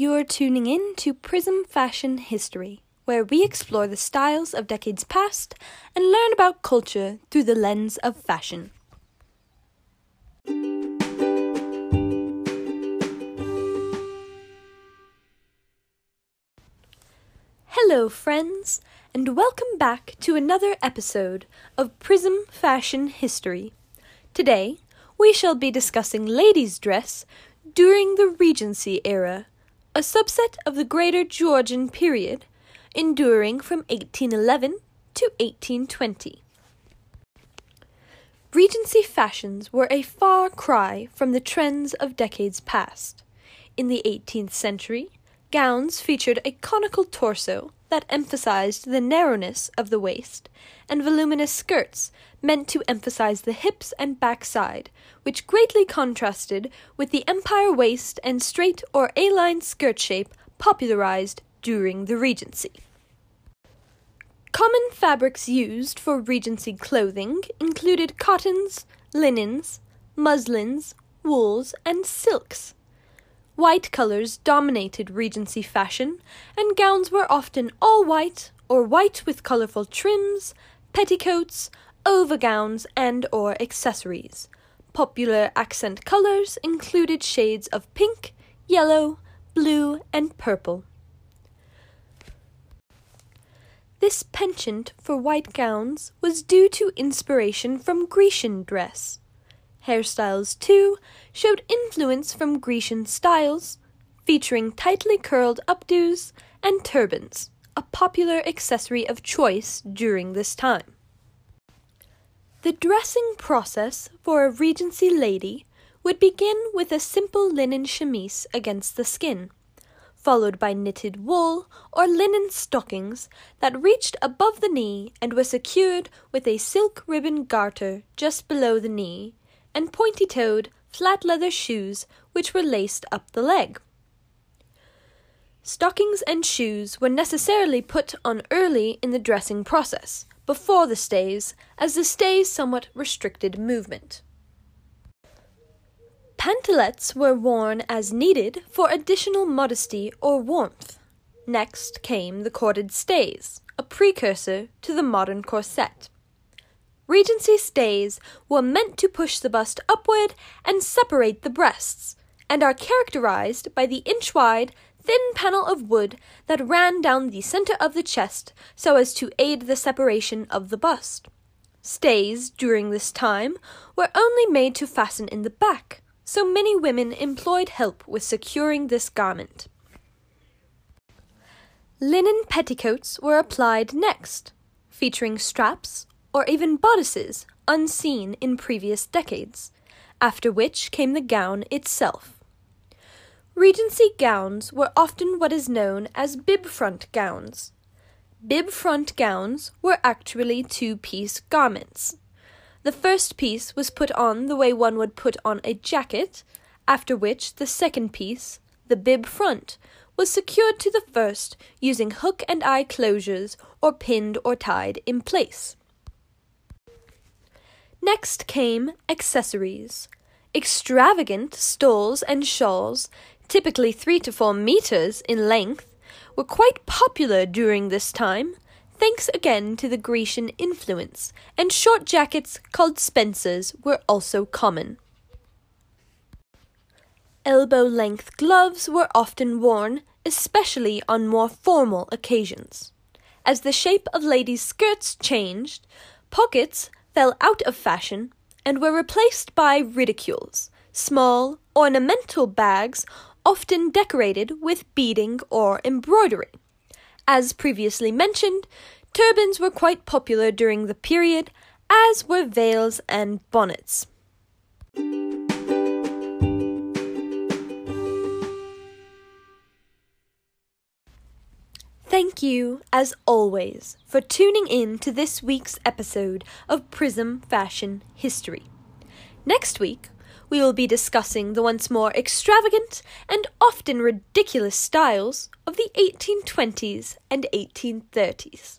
You're tuning in to Prism Fashion History, where we explore the styles of decades past and learn about culture through the lens of fashion. Hello, friends, and welcome back to another episode of Prism Fashion History. Today, we shall be discussing ladies' dress during the Regency era, a subset of the Greater Georgian period, enduring from 1811 to 1820. Regency fashions were a far cry from the trends of decades past. In the 18th century, gowns featured a conical torso that emphasized the narrowness of the waist, and voluminous skirts meant to emphasize the hips and backside, which greatly contrasted with the empire waist and straight or A line skirt shape popularized during the Regency. Common fabrics used for Regency clothing included cottons, linens, muslins, wools, and silks. White colors dominated Regency fashion, and gowns were often all white or white with colorful trims, petticoats, overgowns, and or accessories. Popular accent colors included shades of pink, yellow, blue, and purple. This penchant for white gowns was due to inspiration from Grecian dress. Hairstyles, too, showed influence from Grecian styles, featuring tightly curled updos and turbans, a popular accessory of choice during this time. The dressing process for a Regency lady would begin with a simple linen chemise against the skin, followed by knitted wool or linen stockings that reached above the knee and were secured with a silk ribbon garter just below the knee and pointy toed, flat leather shoes which were laced up the leg. Stockings and shoes were necessarily put on early in the dressing process, before the stays, as the stays somewhat restricted movement. Pantalettes were worn as needed for additional modesty or warmth. Next came the corded stays, a precursor to the modern corset. Regency stays were meant to push the bust upward and separate the breasts, and are characterized by the inch wide, thin panel of wood that ran down the center of the chest so as to aid the separation of the bust. Stays during this time were only made to fasten in the back, so many women employed help with securing this garment. Linen petticoats were applied next, featuring straps or even bodices unseen in previous decades, after which came the gown itself. Regency gowns were often what is known as bib front gowns. Bib front gowns were actually two piece garments. The first piece was put on the way one would put on a jacket, after which the second piece, the bib front, was secured to the first using hook and eye closures or pinned or tied in place. Next came accessories. Extravagant stoles and shawls, typically three to four meters in length, were quite popular during this time, thanks again to the Grecian influence, and short jackets called spencers were also common. Elbow length gloves were often worn, especially on more formal occasions. As the shape of ladies' skirts changed, pockets fell out of fashion and were replaced by ridicules, small, ornamental bags often decorated with beading or embroidery. As previously mentioned, turbans were quite popular during the period, as were veils and bonnets. Thank you, as always, for tuning in to this week's episode of Prism Fashion History. Next week, we will be discussing the once more extravagant and often ridiculous styles of the 1820s and 1830s.